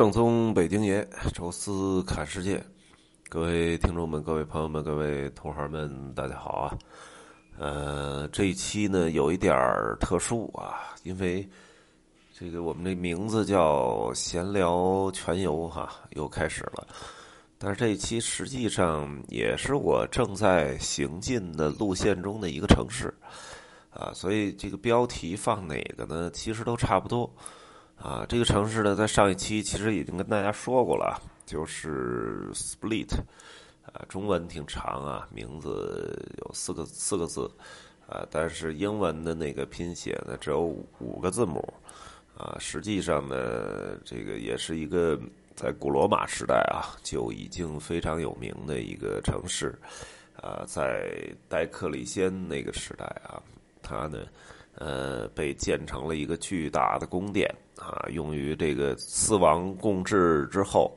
正宗北京爷，宙斯看世界，各位听众们、各位朋友们、各位同行们，大家好啊！呃，这一期呢有一点儿特殊啊，因为这个我们这名字叫闲聊全游哈，又开始了。但是这一期实际上也是我正在行进的路线中的一个城市啊，所以这个标题放哪个呢？其实都差不多。啊，这个城市呢，在上一期其实已经跟大家说过了，就是 Split，啊，中文挺长啊，名字有四个四个字，啊，但是英文的那个拼写呢只有五个字母，啊，实际上呢，这个也是一个在古罗马时代啊就已经非常有名的一个城市，啊，在戴克里先那个时代啊，它呢。呃，被建成了一个巨大的宫殿啊，用于这个四王共治之后，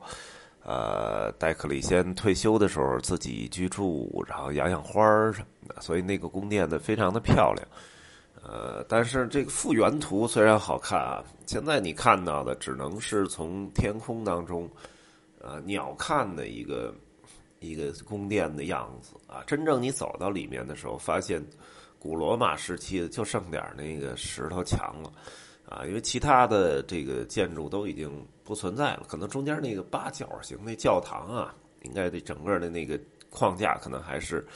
呃，戴克里先退休的时候自己居住，然后养养花儿什么的，所以那个宫殿呢非常的漂亮。呃，但是这个复原图虽然好看啊，现在你看到的只能是从天空当中，呃，鸟瞰的一个一个宫殿的样子啊，真正你走到里面的时候，发现。古罗马时期的就剩点那个石头墙了，啊，因为其他的这个建筑都已经不存在了。可能中间那个八角形那教堂啊，应该这整个的那个框架可能还是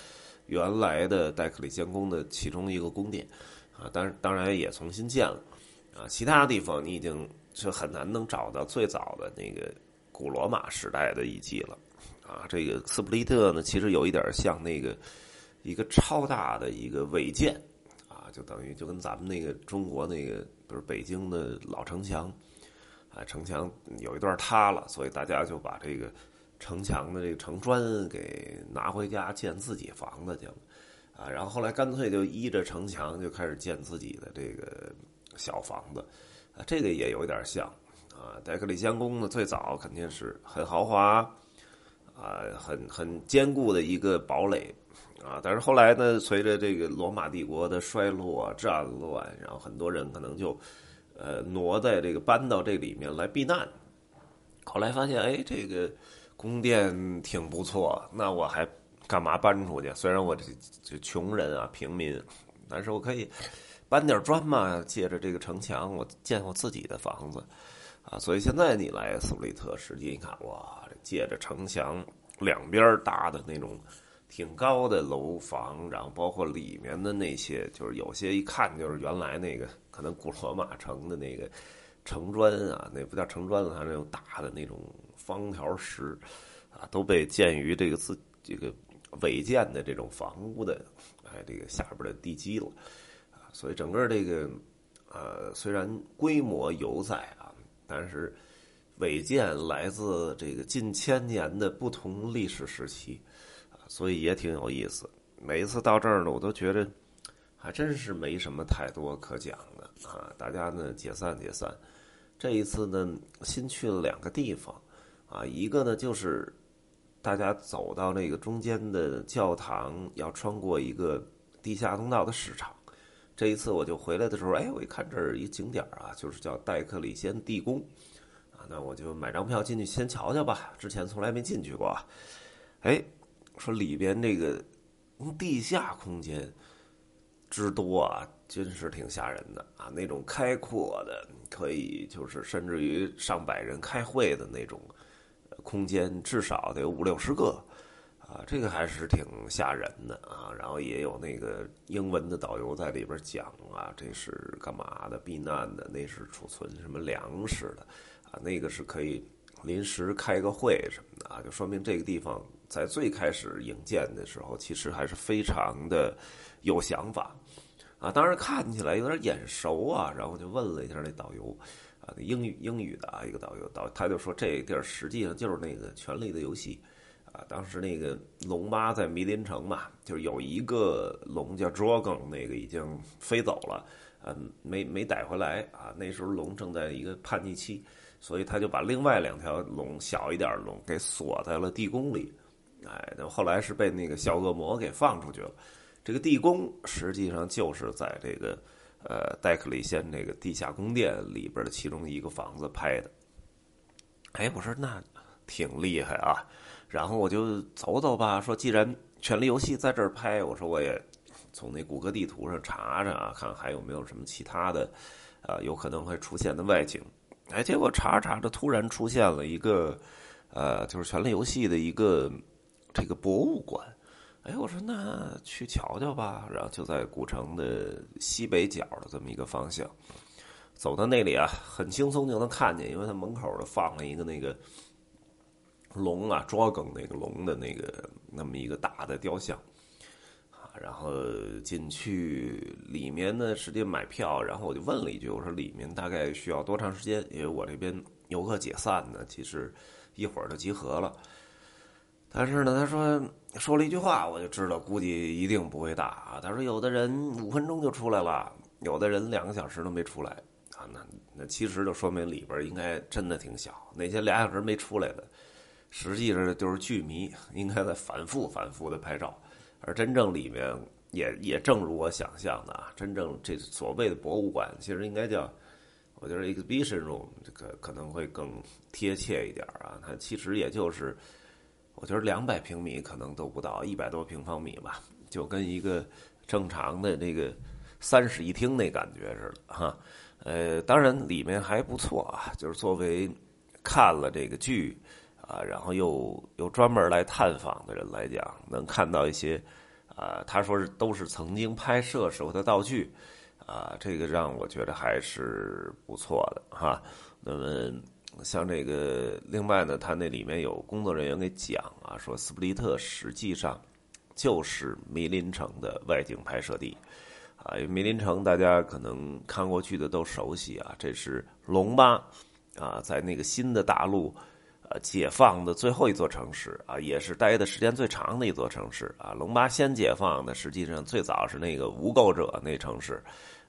原来的戴克里先宫的其中一个宫殿，啊，当然当然也重新建了，啊，其他地方你已经是很难能找到最早的那个古罗马时代的遗迹了，啊，这个斯普利特呢，其实有一点像那个。一个超大的一个违建，啊，就等于就跟咱们那个中国那个不是北京的老城墙，啊，城墙有一段塌了，所以大家就把这个城墙的这个城砖给拿回家建自己房子去了，啊，然后后来干脆就依着城墙就开始建自己的这个小房子，啊，这个也有点像，啊，戴克里先宫呢最早肯定是很豪华，啊，很很坚固的一个堡垒。啊，但是后来呢，随着这个罗马帝国的衰落、战乱，然后很多人可能就，呃，挪在这个搬到这里面来避难。后来发现，哎，这个宫殿挺不错，那我还干嘛搬出去？虽然我这这穷人啊，平民，但是我可以搬点砖嘛，借着这个城墙，我建我自己的房子啊。所以现在你来斯普利特，实际你看，哇，借着城墙两边搭的那种。挺高的楼房，然后包括里面的那些，就是有些一看就是原来那个可能古罗马城的那个城砖啊，那不叫城砖了，它那种大的那种方条石啊，都被建于这个自这个违建的这种房屋的哎这个下边的地基了啊，所以整个这个呃虽然规模犹在啊，但是违建来自这个近千年的不同历史时期。所以也挺有意思。每一次到这儿呢，我都觉得还真是没什么太多可讲的啊。大家呢解散解散。这一次呢，新去了两个地方啊，一个呢就是大家走到那个中间的教堂，要穿过一个地下通道的市场。这一次我就回来的时候，哎，我一看这儿一景点啊，就是叫戴克里先地宫啊，那我就买张票进去先瞧瞧吧。之前从来没进去过，哎。说里边那个地下空间之多啊，真是挺吓人的啊！那种开阔的，可以就是甚至于上百人开会的那种空间，至少得有五六十个啊！这个还是挺吓人的啊！然后也有那个英文的导游在里边讲啊，这是干嘛的？避难的，那是储存什么粮食的啊？那个是可以临时开个会什么的啊？就说明这个地方。在最开始营建的时候，其实还是非常的有想法啊。当然看起来有点眼熟啊，然后就问了一下那导游啊，英语英语的啊一个导游导，他就说这地儿实际上就是那个《权力的游戏》啊。当时那个龙妈在迷林城嘛，就是有一个龙叫 Dragon，那个已经飞走了，嗯，没没逮回来啊。那时候龙正在一个叛逆期，所以他就把另外两条龙小一点的龙给锁在了地宫里。哎，那后来是被那个小恶魔给放出去了。这个地宫实际上就是在这个呃戴克里先这个地下宫殿里边的其中一个房子拍的。哎，我说那挺厉害啊。然后我就走走吧，说既然《权力游戏》在这儿拍，我说我也从那谷歌地图上查查啊，看还有没有什么其他的，呃，有可能会出现的外景。哎，结果查着查着，突然出现了一个，呃，就是《权力游戏》的一个这个博物馆。哎，我说那去瞧瞧吧。然后就在古城的西北角的这么一个方向，走到那里啊，很轻松就能看见，因为它门口的放了一个那个。龙啊，抓梗那个龙的那个那么一个大的雕像，啊，然后进去里面呢，实际买票，然后我就问了一句，我说里面大概需要多长时间？因为我这边游客解散呢，其实一会儿就集合了。但是呢，他说说了一句话，我就知道估计一定不会大啊。他说有的人五分钟就出来了，有的人两个小时都没出来啊。那那其实就说明里边应该真的挺小。那些俩小时没出来的。实际上就是剧迷应该在反复、反复的拍照，而真正里面也也正如我想象的啊，真正这所谓的博物馆，其实应该叫，我觉得 exhibition room 这个可能会更贴切一点啊。它其实也就是，我觉得两百平米可能都不到，一百多平方米吧，就跟一个正常的那个三室一厅那感觉似的哈。呃，当然里面还不错啊，就是作为看了这个剧。啊，然后又又专门来探访的人来讲，能看到一些，啊，他说是都是曾经拍摄时候的道具，啊，这个让我觉得还是不错的哈。那么像这个，另外呢，他那里面有工作人员给讲啊，说斯普利特实际上就是迷林城的外景拍摄地，啊，因为迷林城大家可能看过去的都熟悉啊，这是龙巴啊，在那个新的大陆。呃，解放的最后一座城市啊，也是待的时间最长的一座城市啊。龙巴先解放的，实际上最早是那个无垢者那城市，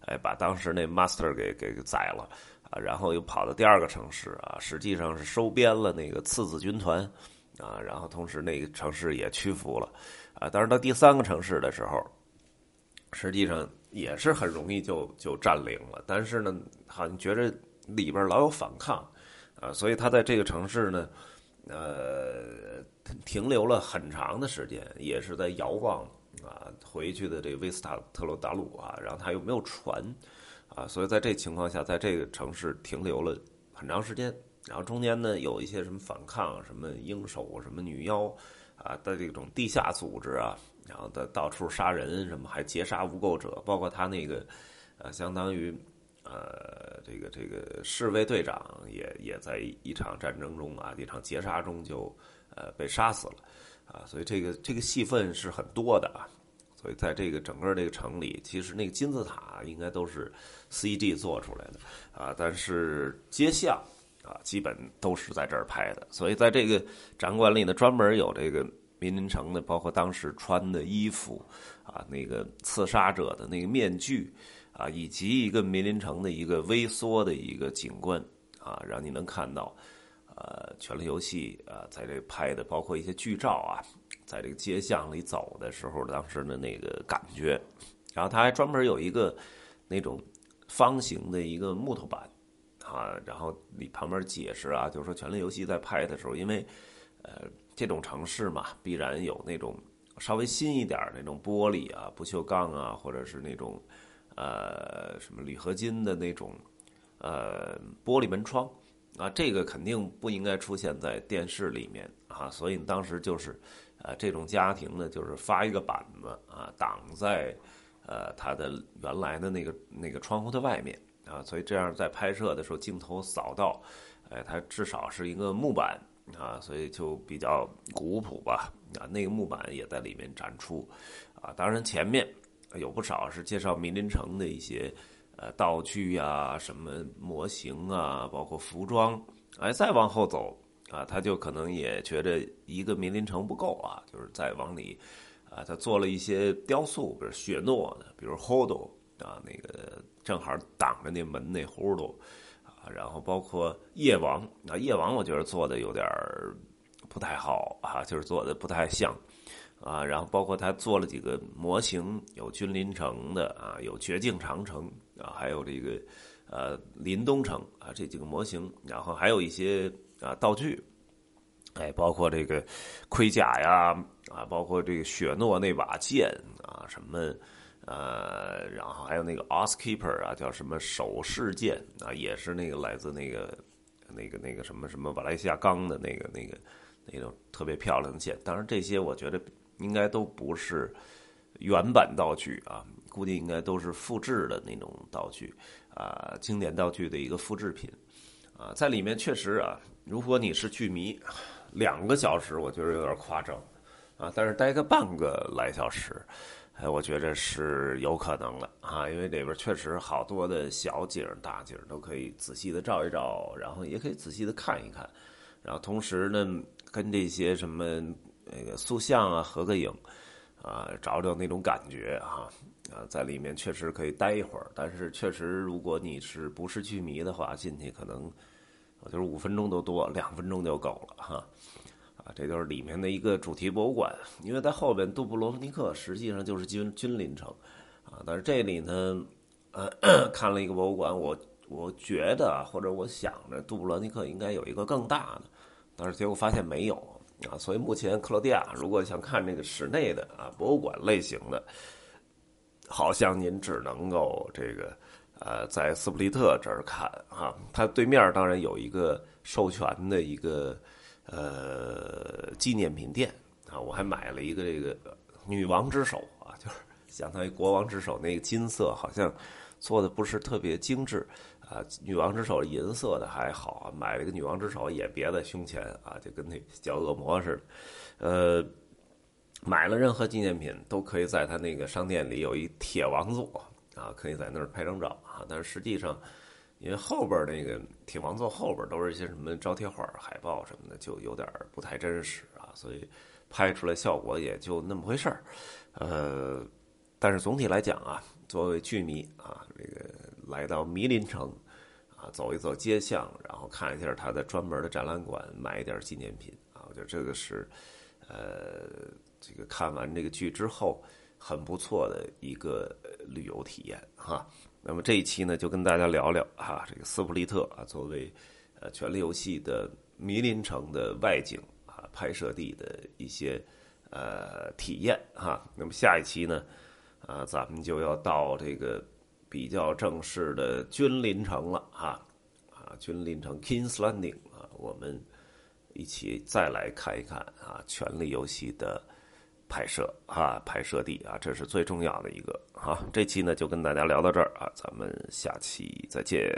哎，把当时那 master 给给宰了啊，然后又跑到第二个城市啊，实际上是收编了那个次子军团啊，然后同时那个城市也屈服了啊。但是到第三个城市的时候，实际上也是很容易就就占领了，但是呢，好像觉着里边老有反抗。啊，所以他在这个城市呢，呃，停留了很长的时间，也是在遥望啊回去的这个威斯塔特罗达鲁啊，然后他又没有船啊，所以在这情况下，在这个城市停留了很长时间，然后中间呢有一些什么反抗，什么鹰手，什么女妖啊的这种地下组织啊，然后的到处杀人，什么还劫杀无垢者，包括他那个呃，相当于。呃，这个这个侍卫队长也也在一场战争中啊，一场劫杀中就呃被杀死了，啊，所以这个这个戏份是很多的啊，所以在这个整个这个城里，其实那个金字塔应该都是 CG 做出来的啊，但是街巷啊基本都是在这儿拍的，所以在这个展馆里呢，专门有这个民林城的，包括当时穿的衣服啊，那个刺杀者的那个面具。啊，以及一个梅林城的一个微缩的一个景观啊，让你能看到，呃，权力游戏啊，在这拍的，包括一些剧照啊，在这个街巷里走的时候，当时的那个感觉。然后他还专门有一个那种方形的一个木头板啊，然后你旁边解释啊，就是说权力游戏在拍的时候，因为呃这种城市嘛，必然有那种稍微新一点那种玻璃啊、不锈钢啊，或者是那种。呃，什么铝合金的那种，呃，玻璃门窗啊，这个肯定不应该出现在电视里面啊，所以当时就是，呃，这种家庭呢，就是发一个板子啊，挡在呃他的原来的那个那个窗户的外面啊，所以这样在拍摄的时候，镜头扫到，哎，它至少是一个木板啊，所以就比较古朴吧啊，那个木板也在里面展出啊，当然前面。有不少是介绍民林城的一些呃道具呀、什么模型啊，包括服装。哎，再往后走啊，他就可能也觉得一个民林城不够啊，就是再往里啊，他做了一些雕塑，比如雪诺，比如 Hodo 啊，那个正好挡着那门那葫芦啊，然后包括夜王啊，夜王我觉得做的有点不太好啊，就是做的不太像。啊，然后包括他做了几个模型，有君临城的啊，有绝境长城啊，还有这个呃林东城啊这几个模型，然后还有一些啊道具，哎，包括这个盔甲呀啊，包括这个雪诺那把剑啊什么。呃，然后还有那个 Oskeeper 啊，叫什么手饰剑啊，也是那个来自那个那个那个什么什么瓦莱西亚钢的那个那个那种特别漂亮的剑。当然，这些我觉得应该都不是原版道具啊，估计应该都是复制的那种道具啊，经典道具的一个复制品啊。在里面确实啊，如果你是剧迷，两个小时我觉得有点夸张啊，但是待个半个来小时。哎，我觉得是有可能的啊，因为里边确实好多的小景、大景都可以仔细的照一照，然后也可以仔细的看一看，然后同时呢，跟这些什么那个塑像啊合个影，啊，找找那种感觉啊，啊，在里面确实可以待一会儿。但是确实，如果你是不是剧迷的话，进去可能我觉得五分钟都多，两分钟就够了哈。啊这就是里面的一个主题博物馆，因为在后边杜布罗夫尼克实际上就是君君临城，啊，但是这里呢，呃，看了一个博物馆，我我觉得或者我想着杜布罗尼克应该有一个更大的，但是结果发现没有啊，所以目前克罗地亚如果想看这个室内的啊博物馆类型的，好像您只能够这个呃在斯普利特这儿看啊，它对面当然有一个授权的一个。呃，纪念品店啊，我还买了一个这个女王之手啊，就是相当于国王之手那个金色，好像做的不是特别精致啊。女王之手银色的还好啊，买了个女王之手也别在胸前啊，就跟那小恶魔似的。呃，买了任何纪念品都可以在他那个商店里有一铁王座啊，可以在那儿拍张照啊，但是实际上。因为后边那个铁王座后边都是一些什么招贴画、海报什么的，就有点不太真实啊，所以拍出来效果也就那么回事儿。呃，但是总体来讲啊，作为剧迷啊，这来到迷林城啊，走一走街巷，然后看一下他的专门的展览馆，买一点纪念品啊，我觉得这个是呃，这个看完这个剧之后很不错的一个旅游体验哈。那么这一期呢，就跟大家聊聊哈，这个斯普利特啊，作为呃《权力游戏》的迷林城的外景啊拍摄地的一些呃体验哈。那么下一期呢，啊，咱们就要到这个比较正式的君临城了哈啊，君临城 Kings Landing 啊，我们一起再来看一看啊，《权力游戏》的。拍摄啊，拍摄地啊，这是最重要的一个好。这期呢就跟大家聊到这儿啊，咱们下期再见。